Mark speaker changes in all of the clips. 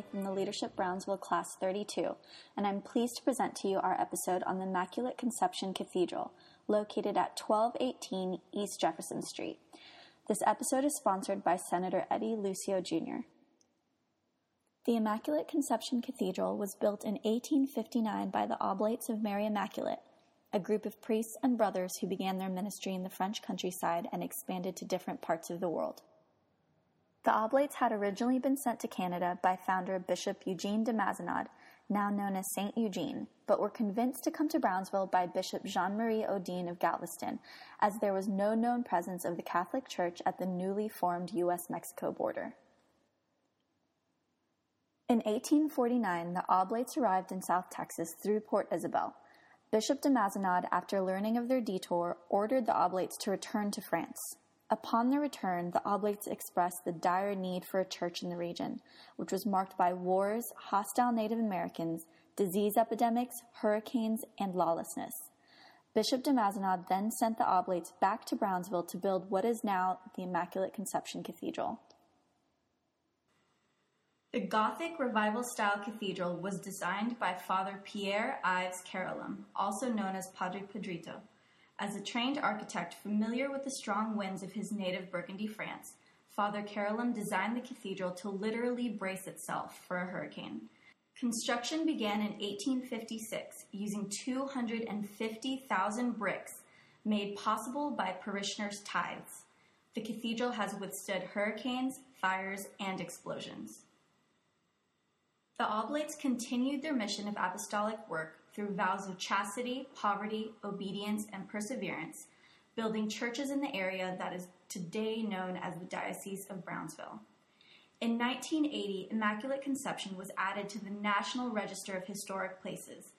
Speaker 1: From the Leadership Brownsville Class 32, and I'm pleased to present to you our episode on the Immaculate Conception Cathedral, located at 1218 East Jefferson Street. This episode is sponsored by Senator Eddie Lucio Jr. The Immaculate Conception Cathedral was built in 1859 by the Oblates of Mary Immaculate, a group of priests and brothers who began their ministry in the French countryside and expanded to different parts of the world. The Oblates had originally been sent to Canada by founder Bishop Eugene de Mazenod, now known as Saint Eugene, but were convinced to come to Brownsville by Bishop Jean Marie Odin of Galveston, as there was no known presence of the Catholic Church at the newly formed U.S. Mexico border. In 1849, the Oblates arrived in South Texas through Port Isabel. Bishop de Mazenod, after learning of their detour, ordered the Oblates to return to France. Upon their return, the Oblates expressed the dire need for a church in the region, which was marked by wars, hostile Native Americans, disease epidemics, hurricanes, and lawlessness. Bishop de Mazenod then sent the Oblates back to Brownsville to build what is now the Immaculate Conception Cathedral. The Gothic Revival style cathedral was designed by Father Pierre Yves Keralum, also known as Padre Pedrito. As a trained architect familiar with the strong winds of his native Burgundy, France, Father Keralum designed the cathedral to literally brace itself for a hurricane. Construction began in 1856 using 250,000 bricks made possible by parishioners' tithes. The cathedral has withstood hurricanes, fires, and explosions. The Oblates continued their mission of apostolic work through vows of chastity, poverty, obedience, and perseverance, building churches in the area that is today known as the Diocese of Brownsville. In 1980, Immaculate Conception was added to the National Register of Historic Places.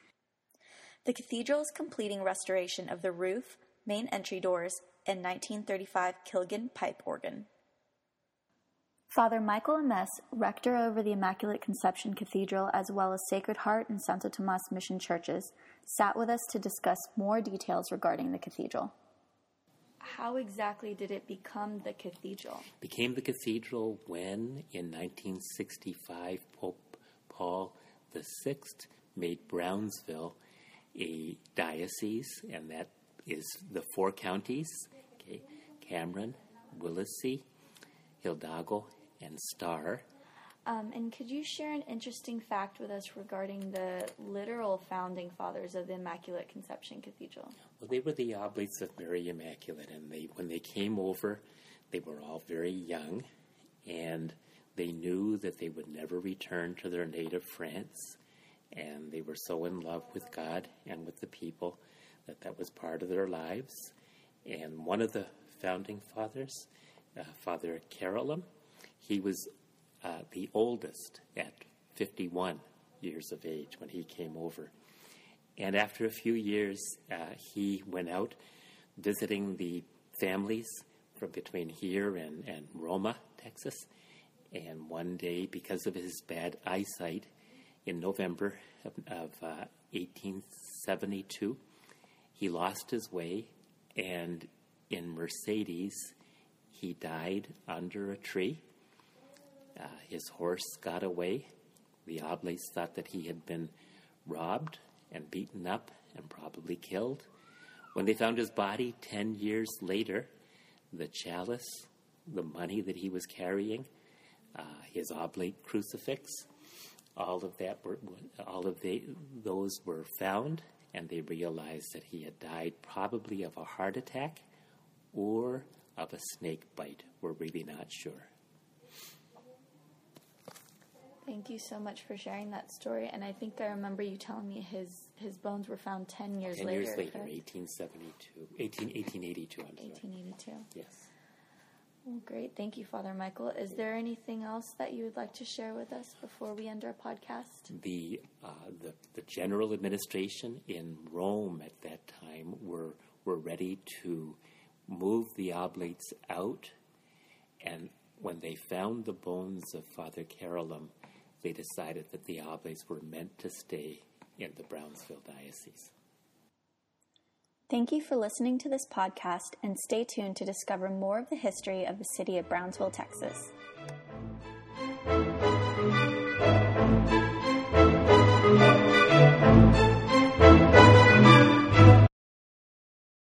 Speaker 1: The cathedral is completing restoration of the roof, main entry doors, and 1935 Kilgen pipe organ. Father Michael Ames, rector over the Immaculate Conception Cathedral as well as Sacred Heart and Santo Tomas Mission churches, sat with us to discuss more details regarding the cathedral. How exactly did it become the cathedral?
Speaker 2: Became the cathedral when, in 1965, Pope Paul VI made Brownsville a diocese, and that is the four counties okay, Cameron, Willacy, Hidalgo, and Starr.
Speaker 1: Um, and could you share an interesting fact with us regarding the literal founding fathers of the Immaculate Conception Cathedral?
Speaker 2: Well, they were the Oblates of Mary Immaculate, and they when they came over, they were all very young, and they knew that they would never return to their native France, and they were so in love with God and with the people that that was part of their lives. And one of the founding fathers, uh, Father Keralum, he was uh, the oldest at 51 years of age when he came over. And after a few years, uh, he went out visiting the families from between here and, and Roma, Texas. And one day, because of his bad eyesight, in November of, of uh, 1872, he lost his way, and in Mercedes, he died under a tree uh, his horse got away. The Oblates thought that he had been robbed and beaten up and probably killed. When they found his body 10 years later, the chalice, the money that he was carrying, uh, his oblate crucifix, all of that were, all of the, those were found, and they realized that he had died probably of a heart attack or of a snake bite. We're really not sure.
Speaker 1: Thank you so much for sharing that story. And I think I remember you telling me his his bones were found 10 years
Speaker 2: 10
Speaker 1: later.
Speaker 2: years later, 1872. 18, 1882, I'm
Speaker 1: 1882.
Speaker 2: Yes.
Speaker 1: Well, great. Thank you, Father Michael. Is there anything else that you would like to share with us before we end our podcast?
Speaker 2: The, uh, the, the general administration in Rome at that time were, were ready to move the oblates out. And when they found the bones of Father Keralum, they decided that the Abbeys were meant to stay in the Brownsville Diocese.
Speaker 1: Thank you for listening to this podcast and stay tuned to discover more of the history of the city of Brownsville, Texas.